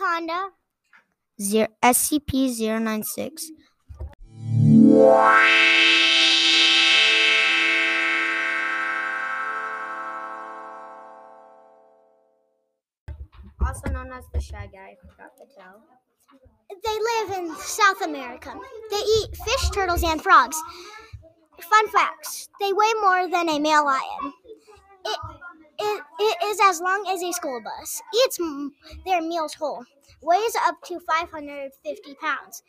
would win? Green Anaconda. Zero, SCP-096. Also known as the Shy Guy, I forgot to tell. They live in South America. They eat fish, turtles, and frogs. Fun facts they weigh more than a male lion. It, it, it is as long as a school bus. Eats their meals whole. Weighs up to 550 pounds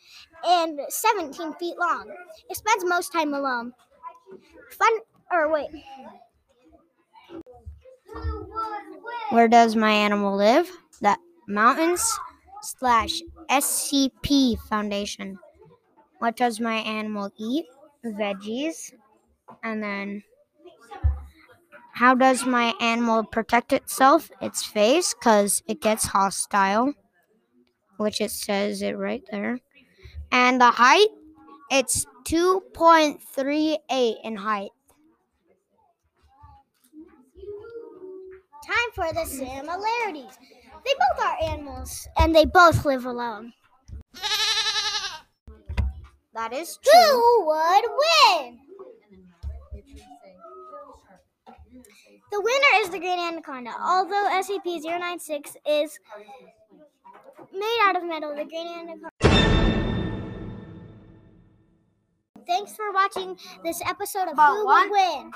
and 17 feet long. It spends most time alone. Fun, or wait. Where does my animal live? The mountains slash SCP Foundation. What does my animal eat? Veggies. And then, how does my animal protect itself? Its face, because it gets hostile, which it says it right there. And the height, it's 2.38 in height. Time for the similarities. They both are animals and they both live alone. That is true. Who would win? The winner is the Green Anaconda. Although SCP 096 is made out of metal, the Green Anaconda. Thanks for watching this episode of Who Would Win.